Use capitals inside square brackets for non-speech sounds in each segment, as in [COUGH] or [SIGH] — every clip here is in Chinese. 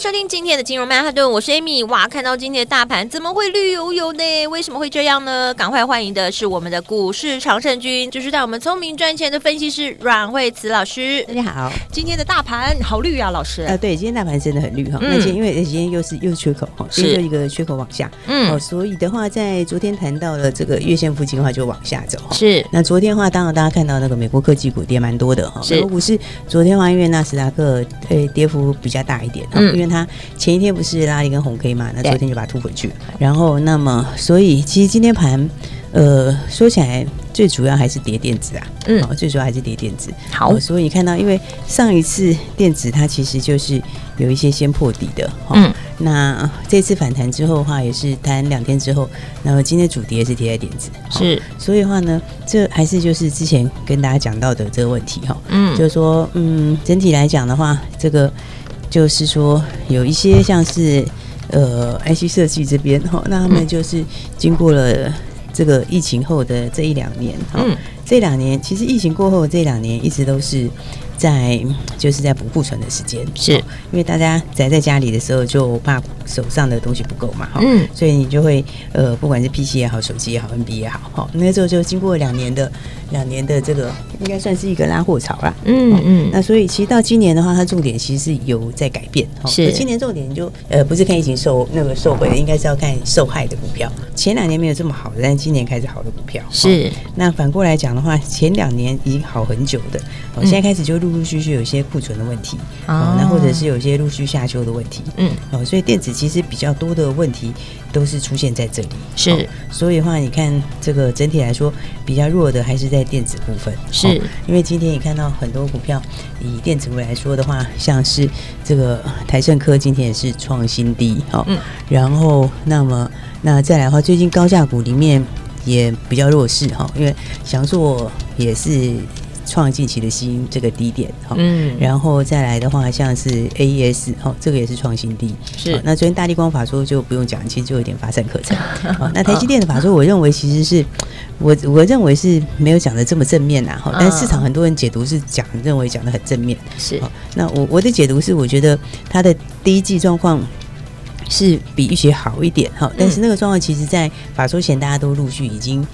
收听今天的金融曼哈顿，我是 Amy。哇，看到今天的大盘怎么会绿油油呢？为什么会这样呢？赶快欢迎的是我们的股市常胜军，就是带我们聪明赚钱的分析师阮慧慈老师。大家好，今天的大盘好绿啊，老师。呃，对，今天大盘真的很绿哈。那、今天因为今天又是又是缺口哈，今天就一个缺口往下，嗯，哦，所以的话，在昨天谈到了这个月线附近的话，就往下走。是。那昨天的话，当然大家看到那个美国科技股跌蛮多的哈。是。美国股市昨天的话，因为纳斯达克对跌幅比较大一点，嗯，因为它前一天。不是拉了一根红 K 嘛？那昨天就把它吐回去了。然后，那么，所以其实今天盘，呃，说起来最主要还是跌电子啊。嗯，最主要还是跌电子。好，呃、所以你看到，因为上一次电子它其实就是有一些先破底的。嗯。那这次反弹之后的话，也是弹两天之后，那么今天主跌是跌在电子。是。所以的话呢，这还是就是之前跟大家讲到的这个问题哈。嗯。就是说，嗯，整体来讲的话，这个。就是说，有一些像是呃，IC 设计这边哈，那他们就是经过了这个疫情后的这一两年哈，嗯、这两年其实疫情过后这两年一直都是。在就是在补库存的时间，是。因为大家宅在家里的时候，就怕手上的东西不够嘛，哈，嗯，所以你就会呃，不管是 PC 也好，手机也好，NB 也好，哈，那时候就经过两年的两年的这个，应该算是一个拉货潮啦，嗯嗯，那所以其实到今年的话，它重点其实是有在改变，是。今年重点就呃不是看疫情受那个受惠的，应该是要看受害的股票。前两年没有这么好的，但是今年开始好的股票是。那反过来讲的话，前两年已经好很久的，哦，现在开始就入。陆陆续续有一些库存的问题啊，那或者是有一些陆续下修的问题，嗯，哦，所以电子其实比较多的问题都是出现在这里，是，所以的话，你看这个整体来说比较弱的还是在电子部分，是。因为今天你看到很多股票以电子股来说的话，像是这个台盛科今天也是创新低，好，嗯，然后那么那再来的话，最近高价股里面也比较弱势。哈，因为翔硕也是。创近期的新这个低点哈，嗯，然后再来的话，像是 AES 哈，这个也是创新低，是。那昨天大地光法说就不用讲，其实就有点乏善可陈。好，[LAUGHS] 那台积电的法说，[LAUGHS] 我认为其实是我我认为是没有讲的这么正面呐，哈。但市场很多人解读是讲认为讲的很正面，是。那我我的解读是，我觉得它的第一季状况是比预期好一点哈，但是那个状况其实在法说前大家都陆续已经。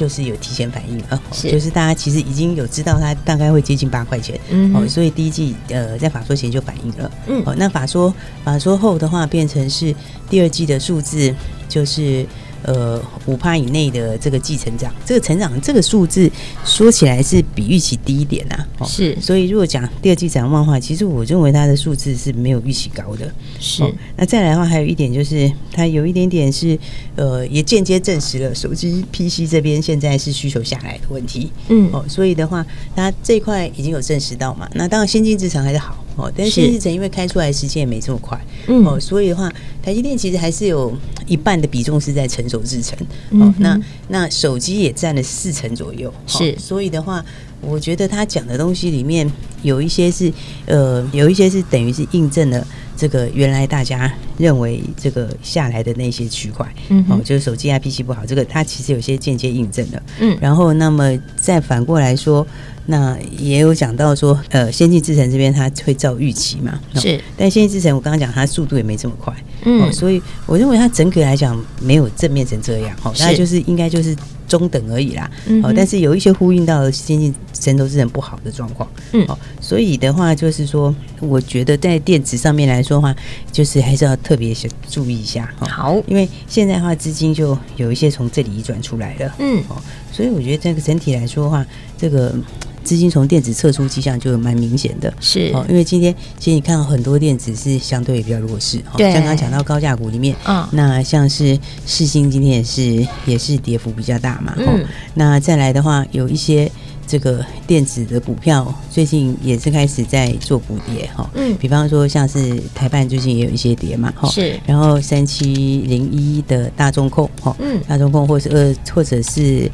就是有提前反应了，是。就是大家其实已经有知道它大概会接近八块钱，嗯哼，哦，所以第一季呃在法说前就反应了，嗯，哦，那法说法说后的话变成是第二季的数字就是。呃，五趴以内的这个季成长，这个成长这个数字说起来是比预期低一点啊。哦、是，所以如果讲第二季展望的话，其实我认为它的数字是没有预期高的。是、哦，那再来的话，还有一点就是它有一点点是呃，也间接证实了手机 PC 这边现在是需求下来的问题。嗯，哦，所以的话，它这块已经有证实到嘛。那当然，先进制程还是好。哦，但是新日程因为开出来时间也没这么快，嗯，哦，所以的话，台积电其实还是有一半的比重是在成熟制程，哦，那那手机也占了四成左右，是，所以的话，我觉得他讲的东西里面有一些是，呃，有一些是等于是印证了。这个原来大家认为这个下来的那些区块，嗯哼，哦，就是手机 PC 不好，这个它其实有些间接印证的，嗯，然后那么再反过来说，那也有讲到说，呃，先进制程这边它会照预期嘛，是，但先进制程我刚刚讲它速度也没这么快，嗯，哦，所以我认为它整体来讲没有正面成这样，哦，那就是应该就是。中等而已啦，嗯、哼。但是有一些呼应到先进成熟制程不好的状况，嗯，好，所以的话就是说，我觉得在电子上面来说的话，就是还是要特别注意一下，好，因为现在的话资金就有一些从这里移转出来了，嗯，哦，所以我觉得这个整体来说的话，这个。资金从电子撤出迹象就蛮明显的，是。哦，因为今天其实你看到很多电子是相对比较弱势，对，像刚刚讲到高价股里面，嗯，那像是世星今天也是也是跌幅比较大嘛，嗯，那再来的话有一些这个电子的股票最近也是开始在做补跌哈。嗯，比方说像是台办最近也有一些跌嘛哈。是。然后三七零一的大众控哈，嗯，大众控或是呃或者是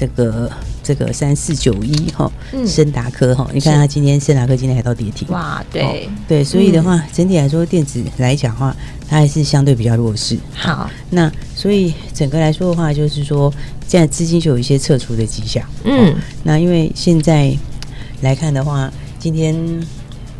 那个这个三四九一哈，升达科哈，你看它今天升达科今天还到跌停。哇，对。对，所以的话，整体来说电子来讲的话，它还是相对比较弱势。好，那所以整个来说的话，就是说现在资金就有一些撤出的迹象。嗯，那因为现在来看的话，今天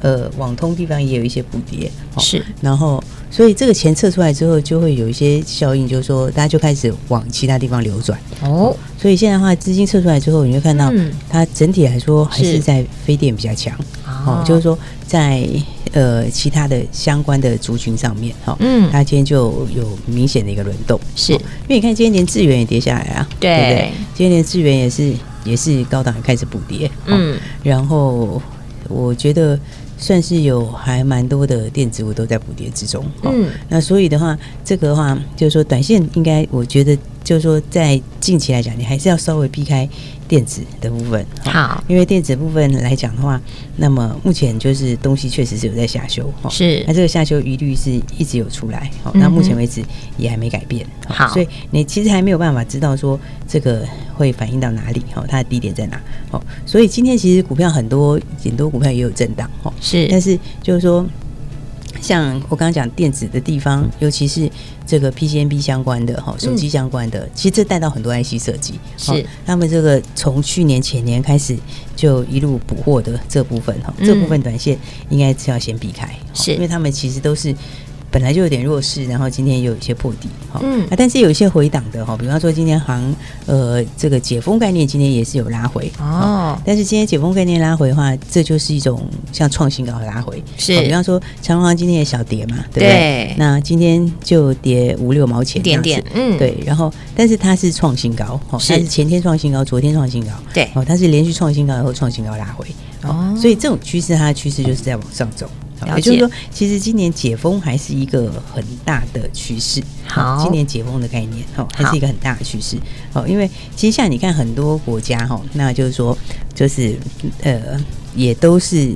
呃网通地方也有一些补跌，是，然后所以这个钱撤出来之后，就会有一些效应，就是说大家就开始往其他地方流转。哦，所以现在的话，资金撤出来之后，你会看到它整体来说还是在非电比较强。哦，就是说在。呃，其他的相关的族群上面，哈，嗯，它今天就有明显的一个轮动，是。因为你看今天连智原也跌下来啊，对，对不对？今天连智原也是也是高档开始补跌，嗯，然后我觉得算是有还蛮多的电子股都在补跌之中，嗯，那所以的话，这个的话就是说，短线应该我觉得就是说，在近期来讲，你还是要稍微避开。电子的部分好，因为电子部分来讲的话，那么目前就是东西确实是有在下修哈，是。那这个下修余率是一直有出来，好，那目前为止也还没改变，好，所以你其实还没有办法知道说这个会反映到哪里哈，它的低点在哪，好，所以今天其实股票很多很多股票也有震荡哈，是，但是就是说。像我刚刚讲电子的地方，尤其是这个 PCNB 相关的哈，手机相关的，嗯、其实这带到很多 IC 设计，是。他们这个从去年前年开始就一路补货的这部分哈，嗯、这部分短线应该是要先避开，是。因为他们其实都是。本来就有点弱势，然后今天又有一些破底，哈，嗯，啊，但是有一些回档的哈，比方说今天航，呃，这个解封概念今天也是有拉回，哦，但是今天解封概念拉回的话，这就是一种像创新高的拉回，是，比方说长荣航今天也小跌嘛，对不对？对，那今天就跌五六毛钱，点点，嗯，对，然后但是它是创新高，哦，它是前天创新高，昨天创新高，对，哦，它是连续创新高然后创新高拉回，哦，所以这种趋势它的趋势就是在往上走。也就是说，其实今年解封还是一个很大的趋势。好，今年解封的概念，哈，还是一个很大的趋势。哦，因为其实像你看很多国家，哈，那就是说，就是呃，也都是。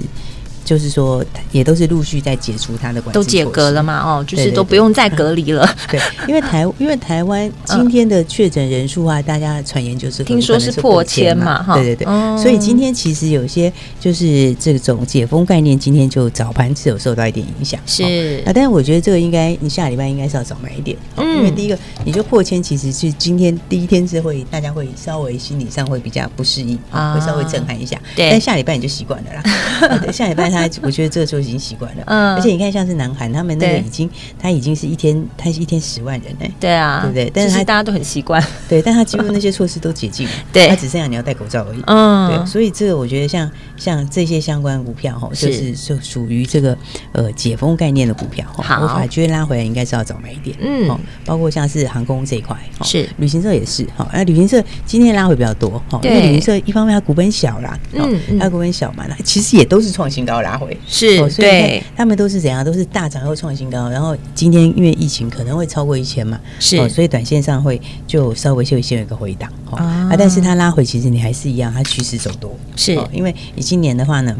就是说，也都是陆续在解除他的管制，都解隔了嘛？哦，就是都不用再隔离了。[LAUGHS] 对，因为台 [LAUGHS] 因为台湾今天的确诊人数啊，大家传言就是听说是破千嘛，哈。对对对，所以今天其实有些就是这种解封概念，今天就早盘是有受到一点影响。是啊，但是我觉得这个应该你下礼拜应该是要早买一点，因为第一个你就破千，其实是今天第一天是会大家会稍微心理上会比较不适应，会稍微震撼一下。对，但下礼拜你就习惯了啦。[LAUGHS] 下礼拜他。我觉得这个就已经习惯了，嗯，而且你看，像是南韩，他们那个已经，他已经是一天，他是一天十万人哎，对啊，对不对？但是他大家都很习惯，对，但他几乎那些措施都解禁了，对，他只剩下你要戴口罩而已，嗯，对，所以这个我觉得像像这些相关股票哈，就是就属于这个呃解封概念的股票哈，我觉得拉回来应该是要早买一点，嗯，包括像是航空这一块，是旅行社也是哈，那旅行社今天拉回比较多哈，因为旅行社一方面它股本小啦，嗯，它股本小嘛，那其实也都是创新高拉回。是，对，他们都是怎样？都是大涨又创新高。然后今天因为疫情可能会超过一千嘛，是、哦，所以短线上会就稍微就先有一个回档，哦、啊，但是它拉回其实你还是一样，它趋势走多，是、哦，因为你今年的话呢，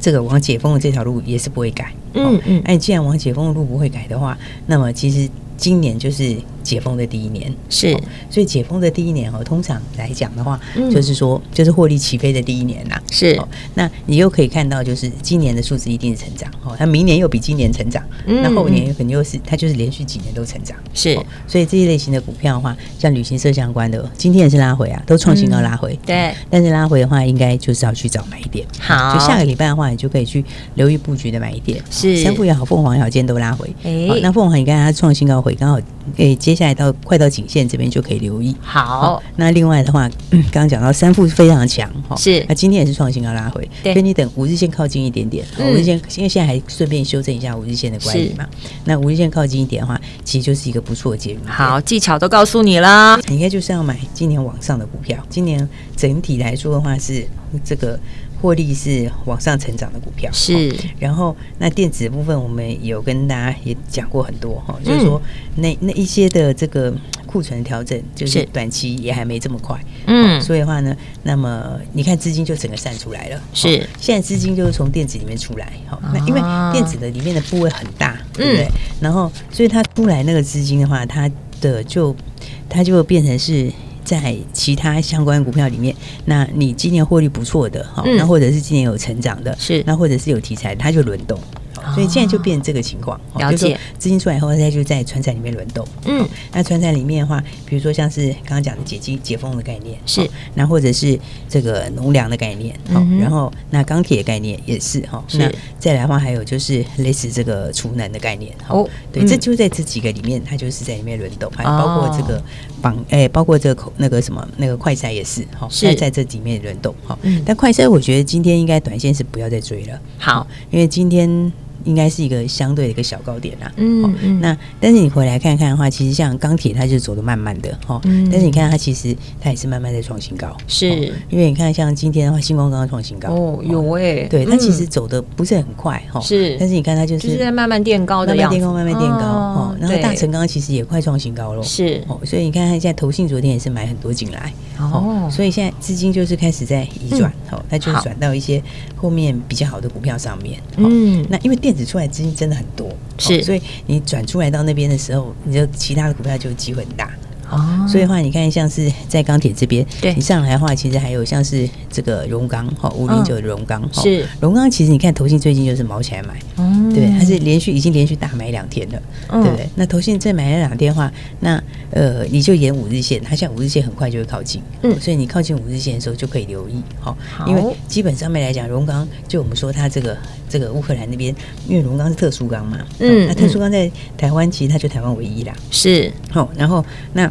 这个往解封的这条路也是不会改，嗯嗯，那你既然往解封的路不会改的话，那么其实今年就是。解封的第一年是，所以解封的第一年哦，通常来讲的话，就是说就是获利起飞的第一年呐。是，那你又可以看到，就是今年的数字一定是成长哦，它明年又比今年成长，那后年肯定又是它就是连续几年都成长。是，所以这一类型的股票的话，像旅行社相关的，今天也是拉回啊，都创新高拉回。对，但是拉回的话，应该就是要去找买点。好，就下个礼拜的话，你就可以去留意布局的买点。是，三富也好，凤凰也好，今天都拉回。哎，那凤凰你看它创新高回，刚好诶接下来到快到颈线这边就可以留意。好，那另外的话，刚刚讲到三副非常强哈，是，那今天也是创新高拉回，所以你等五日线靠近一点点，五日线因为现在还顺便修正一下五日线的关系嘛，那五日线靠近一点的话，其实就是一个不错的介入。好，技巧都告诉你了，你应该就是要买今年往上的股票，今年整体来说的话是这个。获利是往上成长的股票是，然后那电子的部分我们有跟大家也讲过很多哈，就是说那那一些的这个库存调整就是短期也还没这么快，嗯，所以的话呢，那么你看资金就整个散出来了，是。现在资金就是从电子里面出来，好，那因为电子的里面的部位很大，对不对？然后所以它出来那个资金的话，它的就它就变成是在其他相关股票里面，那你今年获利不错的，好，那或者是今年有成长的，是，那或者是有题材，它就轮动。所以现在就变成这个情况，了解。资金出来以后，它就在船产里面轮动。嗯，那船产里面的话，比如说像是刚刚讲的解机解封的概念，是。那或者是这个农粮的概念，好。然后那钢铁的概念也是哈。那再来的话，还有就是类似这个储能的概念。哦，对，这就在这几个里面，它就是在里面轮动。还包括这个绑，哎，包括这个口那个什么那个快筛也是哈，是。在这里面轮动。哈，但快筛我觉得今天应该短线是不要再追了。好，因为今天。应该是一个相对的一个小高点啦，嗯嗯，那但是你回来看看的话，其实像钢铁它就走的慢慢的哈，但是你看它其实它也是慢慢在创新高，是因为你看像今天的话，星光刚刚创新高哦，有哎，对，它其实走的不是很快哈，是，但是你看它就是在慢慢垫高的慢慢垫高，慢慢垫高哦，然后大成刚刚其实也快创新高了，是。哦，所以你看看现在投信昨天也是买很多进来。哦，所以现在资金就是开始在移转哦，它就是转到一些后面比较好的股票上面，嗯，那因为电子出来资金真的。很多是，哦，所以你转出来到那边的时候，你就其他的股票就机会很大。哦，所以的话，你看像是在钢铁这边，对。你上来的话，其实还有像是这个荣钢哈，五零九的荣钢是。荣钢，其实你看投信最近就是毛起来买，嗯，对，它是连续已经连续大买两天了，对不对？那投信再买了两天的话，那呃你就沿五日线，它现在五日线很快就会靠近，嗯，所以你靠近五日线的时候就可以留意，好，因为基本上面来讲，荣钢就我们说它这个这个乌克兰那边，因为荣钢是特殊钢嘛，嗯，那特殊钢在台湾其实它就台湾唯一啦，是，好，然后那。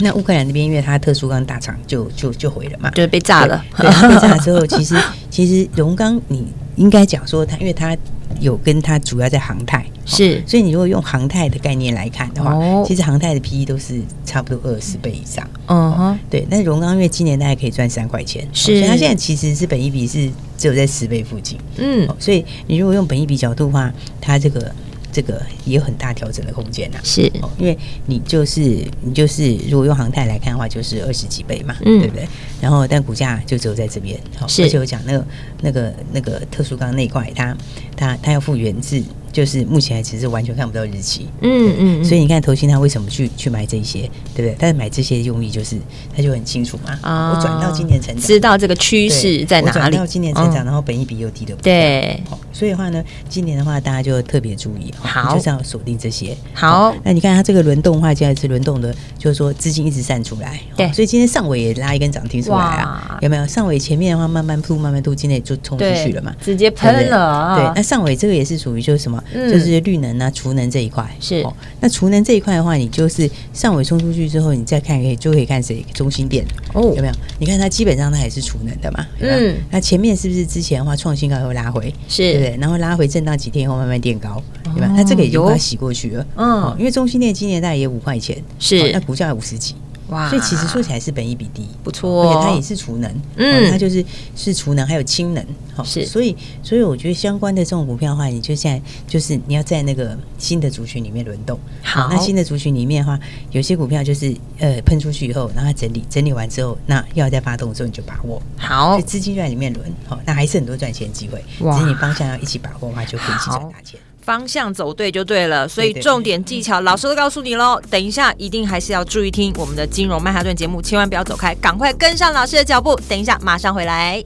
那乌克兰那边，因为它特殊钢大厂就就就毁了嘛，就被炸了。对，被炸了之后，其实 [LAUGHS] 其实荣钢你应该讲说它，因为它有跟它主要在航太，是，所以你如果用航太的概念来看的话，其实航太的 PE 都是差不多二十倍以上。嗯哼，对。但是荣钢因为今年大概可以赚三块钱，是，所以它现在其实是本益比是只有在十倍附近。嗯，所以你如果用本益比角度的话，它这个。这个也有很大调整的空间呐，是，因为你就是你就是如果用航太来看的话，就是二十几倍嘛，嗯，对不对？然后但股价就只有在这边，是，而且我讲那个那个那个特殊钢那一块，它它它要复原是。就是目前其实完全看不到日期，嗯嗯，所以你看投信他为什么去去买这些，对不对？但是买这些用意就是他就很清楚嘛，啊，我转到今年成长，知道这个趋势在哪里？转到今年成长，然后本益比又低的，对，所以的话呢，今年的话大家就特别注意，好，就是要锁定这些。好，那你看它这个轮动的话，现在是轮动的，就是说资金一直散出来，对，所以今天上尾也拉一根涨停出来啊，有没有？上尾前面的话慢慢铺，慢慢吐，今天就冲出去了嘛，直接喷了，对，那上尾这个也是属于就是什么？就是绿能啊，储能这一块。是。哦，那储能这一块的话，你就是上尾冲出去之后，你再看可以就可以看谁中心电哦，有没有？你看它基本上它也是储能的嘛，嗯，那前面是不是之前的话创新高又拉回，是。对不对？然后拉回震荡几天以后慢慢垫高，对吧？那这个已经把它洗过去了，嗯，因为中心店今年大概也五块钱，是，那股价五十几。哇，所以其实说起来是本益比低，不错，而且它也是储能，嗯，它就是是储能，还有氢能，好，是，所以所以我觉得相关的这种股票的话，你就现在就是你要在那个新的族群里面轮动，好，那新的族群里面的话，有些股票就是呃喷出去以后，然后它整理整理完之后，那要再发动的时候你就把握，好，资金在里面轮，好，那还是很多赚钱机会，只是你方向要一起把握的话，就可以一起赚大钱。方向走对就对了，所以重点技巧老师都告诉你喽。等一下一定还是要注意听我们的金融曼哈顿节目，千万不要走开，赶快跟上老师的脚步。等一下马上回来。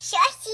休息，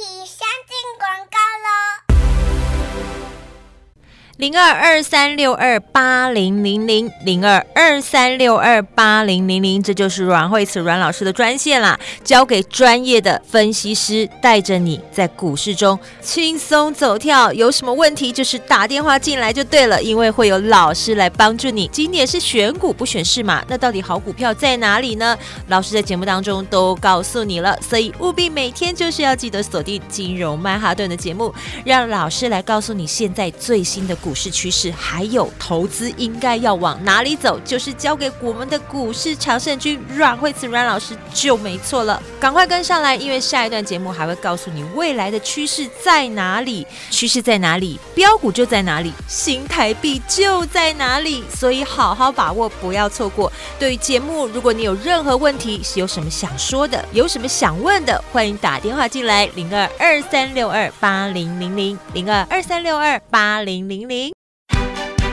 零二二三六二八零零零零二二三六二八零零零，这就是阮慧慈阮老师的专线啦，交给专业的分析师，带着你在股市中轻松走跳。有什么问题，就是打电话进来就对了，因为会有老师来帮助你。今年是选股不选市嘛，那到底好股票在哪里呢？老师在节目当中都告诉你了，所以务必每天就是要记得锁定金融曼哈顿的节目，让老师来告诉你现在最新的股。股市趋势，还有投资应该要往哪里走，就是交给我们的股市常胜军阮慧慈阮老师就没错了。赶快跟上来，因为下一段节目还会告诉你未来的趋势在哪里，趋势在哪里，标股就在哪里，新台币就在哪里，所以好好把握，不要错过。对于节目，如果你有任何问题是，有什么想说的，有什么想问的，欢迎打电话进来，零二二三六二八零零零零二二三六二八零零零。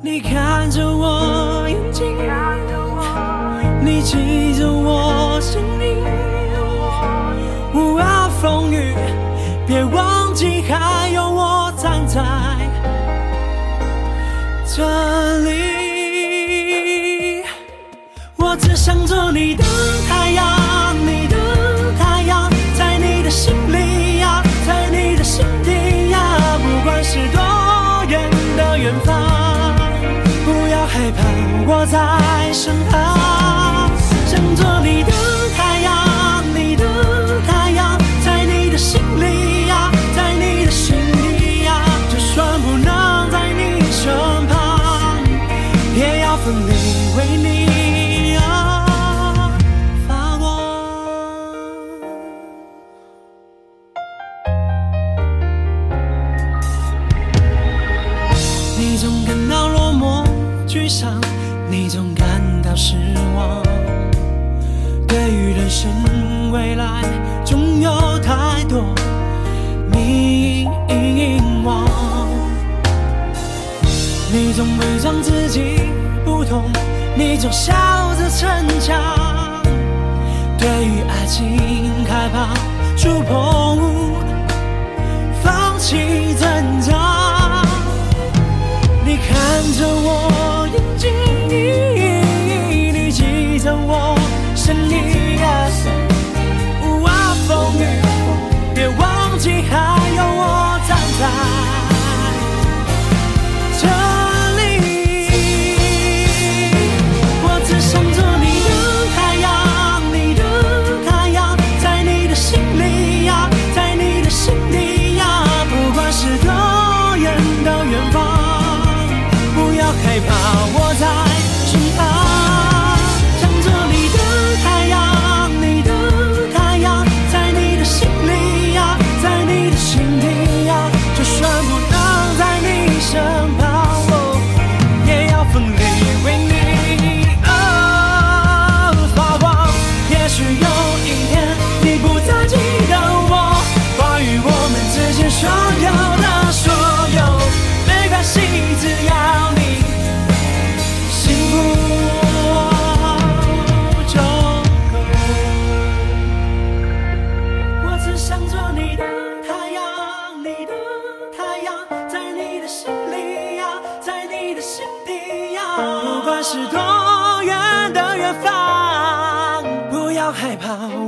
你看着我眼睛，你记着我声音。无论风雨，别忘记还有我站在这总感到落寞。沮丧，你总感到失望。对于人生未来，总有太多迷惘。你总伪装自己不痛，你总笑着逞强。对于爱情害怕触碰，放弃挣扎。着我。那是多远的远方？不要害怕。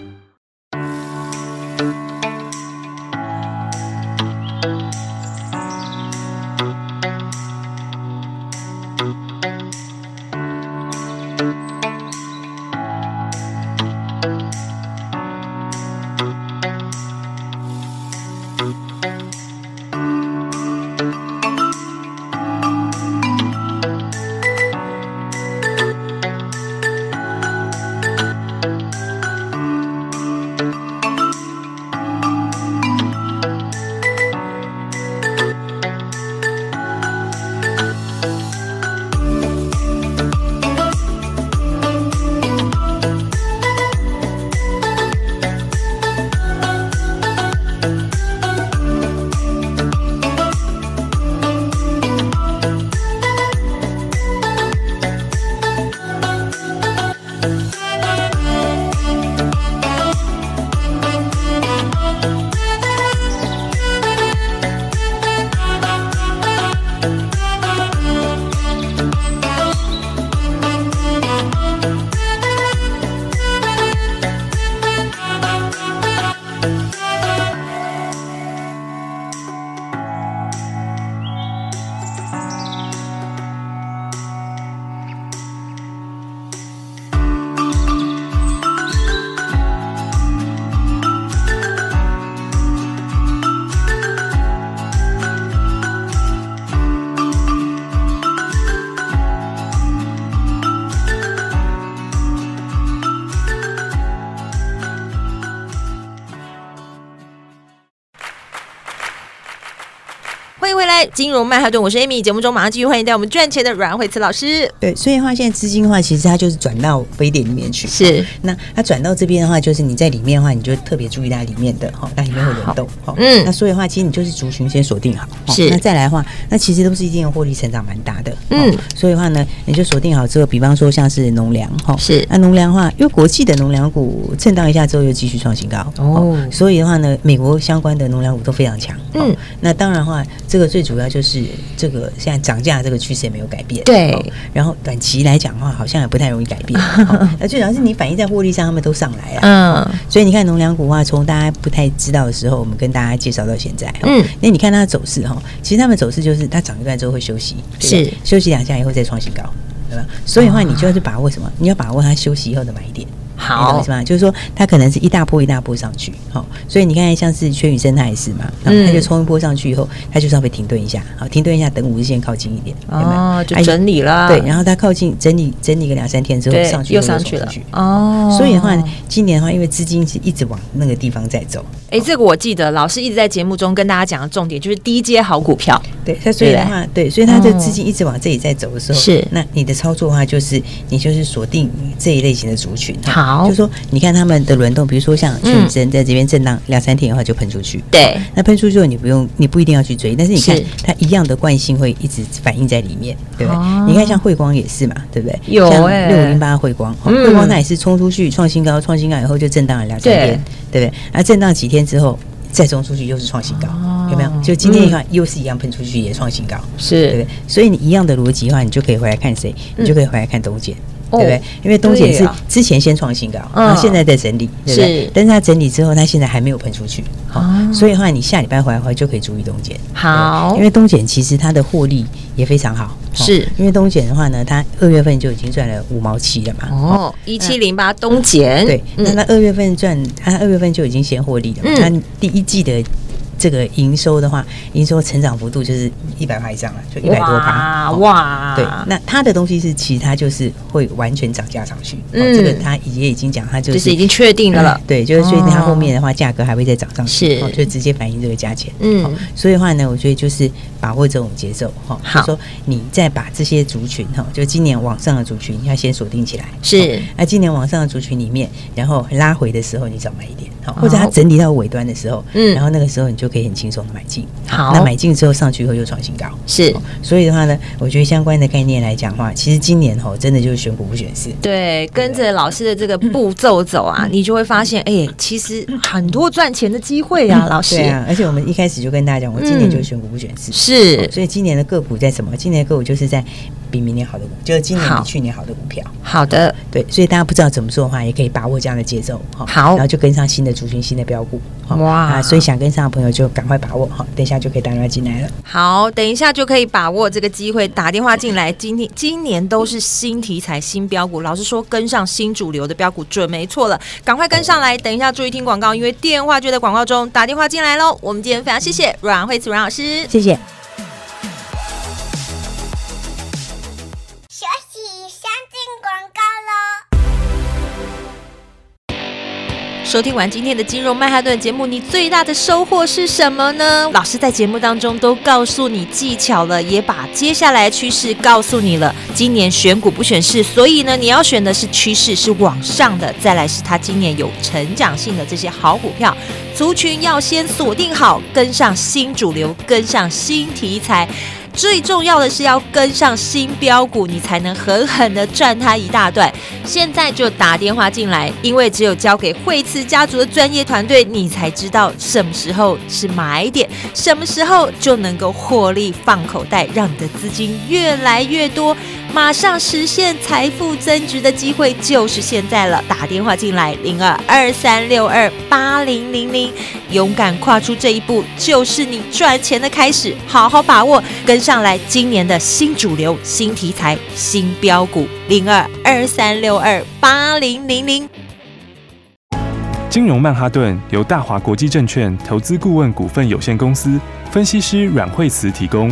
金融曼哈顿，我是 Amy。节目中马上继续欢迎带我们赚钱的阮慧慈老师。对，所以的话，现在资金的话，其实它就是转到非典里面去。是，那它转到这边的话，就是你在里面的话，你就特别注意它里面的哈，它 [SIGHS] 里面会轮动。好，嗯，那所以的话，其实你就是族群先锁定好。是，那再来的话，那其实都是一定有获利成长蛮大的。嗯，所以的话呢，你就锁定好之后，比方说像是农粮哈，是，那农粮的话，因为国际的农粮股震荡一下之后又继续创新高。哦，所以的话呢，美国相关的农粮股都非常强。嗯，那当然的话，这个最主要就是这个现在涨价这个趋势也没有改变。对，然后短期来讲的话，好像也不太容易改变。[LAUGHS] 那最主要是你反映在获利上，他们都上来了。嗯，所以你看农粮股的话，从大家不太知道的时候，我们跟大家介绍到现在。嗯，那你看它的走势哈，其实他们走势就是它涨一段之后会休息，是休息两下以后再创新高，对吧？所以的话，你就要去把握什么？你要把握它休息以后的买点。好，是吧？就是说，它可能是一大波一大波上去，好，所以你看，像是薛宇生他也是嘛，然后他就冲一波上去以后，他就稍微停顿一下，好，停顿一下，等五日线靠近一点，哦，就整理了，对，然后它靠近整理整理个两三天之后上去又上去了，哦，所以的话，今年的话，因为资金是一直往那个地方在走，哎，这个我记得老师一直在节目中跟大家讲的重点就是低阶好股票，对，所以的话，对，所以它这资金一直往这里在走的时候，是，那你的操作的话，就是你就是锁定这一类型的族群，好。就说你看他们的轮动，比如说像全身在这边震荡两三天的话就喷出去，对，那喷出去之后你不用，你不一定要去追，但是你看它一样的惯性会一直反映在里面，对不对？你看像慧光也是嘛，对不对？有哎，六五零八慧光，慧光它也是冲出去创新高，创新高以后就震荡了两三天，对。不对？而震荡几天之后再冲出去又是创新高，有没有？就今天一看又是一样喷出去也创新高，是，对不对？所以你一样的逻辑的话，你就可以回来看谁？你就可以回来看东建。对不对？因为东碱是之前先创新高，然后现在在整理，对不对？但是它整理之后，它现在还没有喷出去，好，所以的话，你下礼拜回来的话就可以注意东碱。好，因为东碱其实它的获利也非常好，是因为东碱的话呢，它二月份就已经赚了五毛七了嘛。哦，一七零八东碱，对，那它二月份赚，它二月份就已经先获利了，它第一季的。这个营收的话，营收成长幅度就是一百趴以上了，就一百多趴。哇！对，那它的东西是其他就是会完全涨价上去。嗯，这个它也已经讲，它就是已经确定的了。对，就是确定它后面的话价格还会再涨上去，是，就直接反映这个价钱。嗯，所以的话呢，我觉得就是把握这种节奏哈。好，说你再把这些族群哈，就今年往上的族群要先锁定起来。是，那今年往上的族群里面，然后拉回的时候你早买一点，或者它整理到尾端的时候，嗯，然后那个时候你就。可以很轻松的买进，好，那买进之后上去以后又创新高，是，所以的话呢，我觉得相关的概念来讲的话，其实今年吼真的就是选股不选市，对，跟着老师的这个步骤走啊，你就会发现，哎，其实很多赚钱的机会啊，[LAUGHS] 老师，对啊，而且我们一开始就跟大家讲，我今年就是选股不选市，是，所以今年的个股在什么？今年的个股就是在。比明年好的股，就是今年比去年好的股票。好的，对，所以大家不知道怎么做的话，也可以把握这样的节奏哈。好，然后就跟上新的族群、新的标股。哇，所以想跟上的朋友就赶快把握哈，等一下就可以打电话进来了。好，等一下就可以把握这个机会打电话进来。今天今年都是新题材、新标股，老实说跟上新主流的标股准没错了，赶快跟上来。等一下注意听广告，因为电话就在广告中，打电话进来喽。我们今天非常谢谢阮慧慈阮老师，谢谢。收听完今天的金融曼哈顿节目，你最大的收获是什么呢？老师在节目当中都告诉你技巧了，也把接下来趋势告诉你了。今年选股不选市，所以呢，你要选的是趋势是往上的，再来是它今年有成长性的这些好股票，族群要先锁定好，跟上新主流，跟上新题材。最重要的是要跟上新标股，你才能狠狠的赚它一大段。现在就打电话进来，因为只有交给惠慈家族的专业团队，你才知道什么时候是买点，什么时候就能够获利放口袋，让你的资金越来越多，马上实现财富增值的机会就是现在了。打电话进来，零二二三六二八零零零，勇敢跨出这一步，就是你赚钱的开始。好好把握跟。上来，今年的新主流、新题材、新标股，零二二三六二八零零零。金融曼哈顿由大华国际证券投资顾问股份有限公司分析师阮慧慈提供。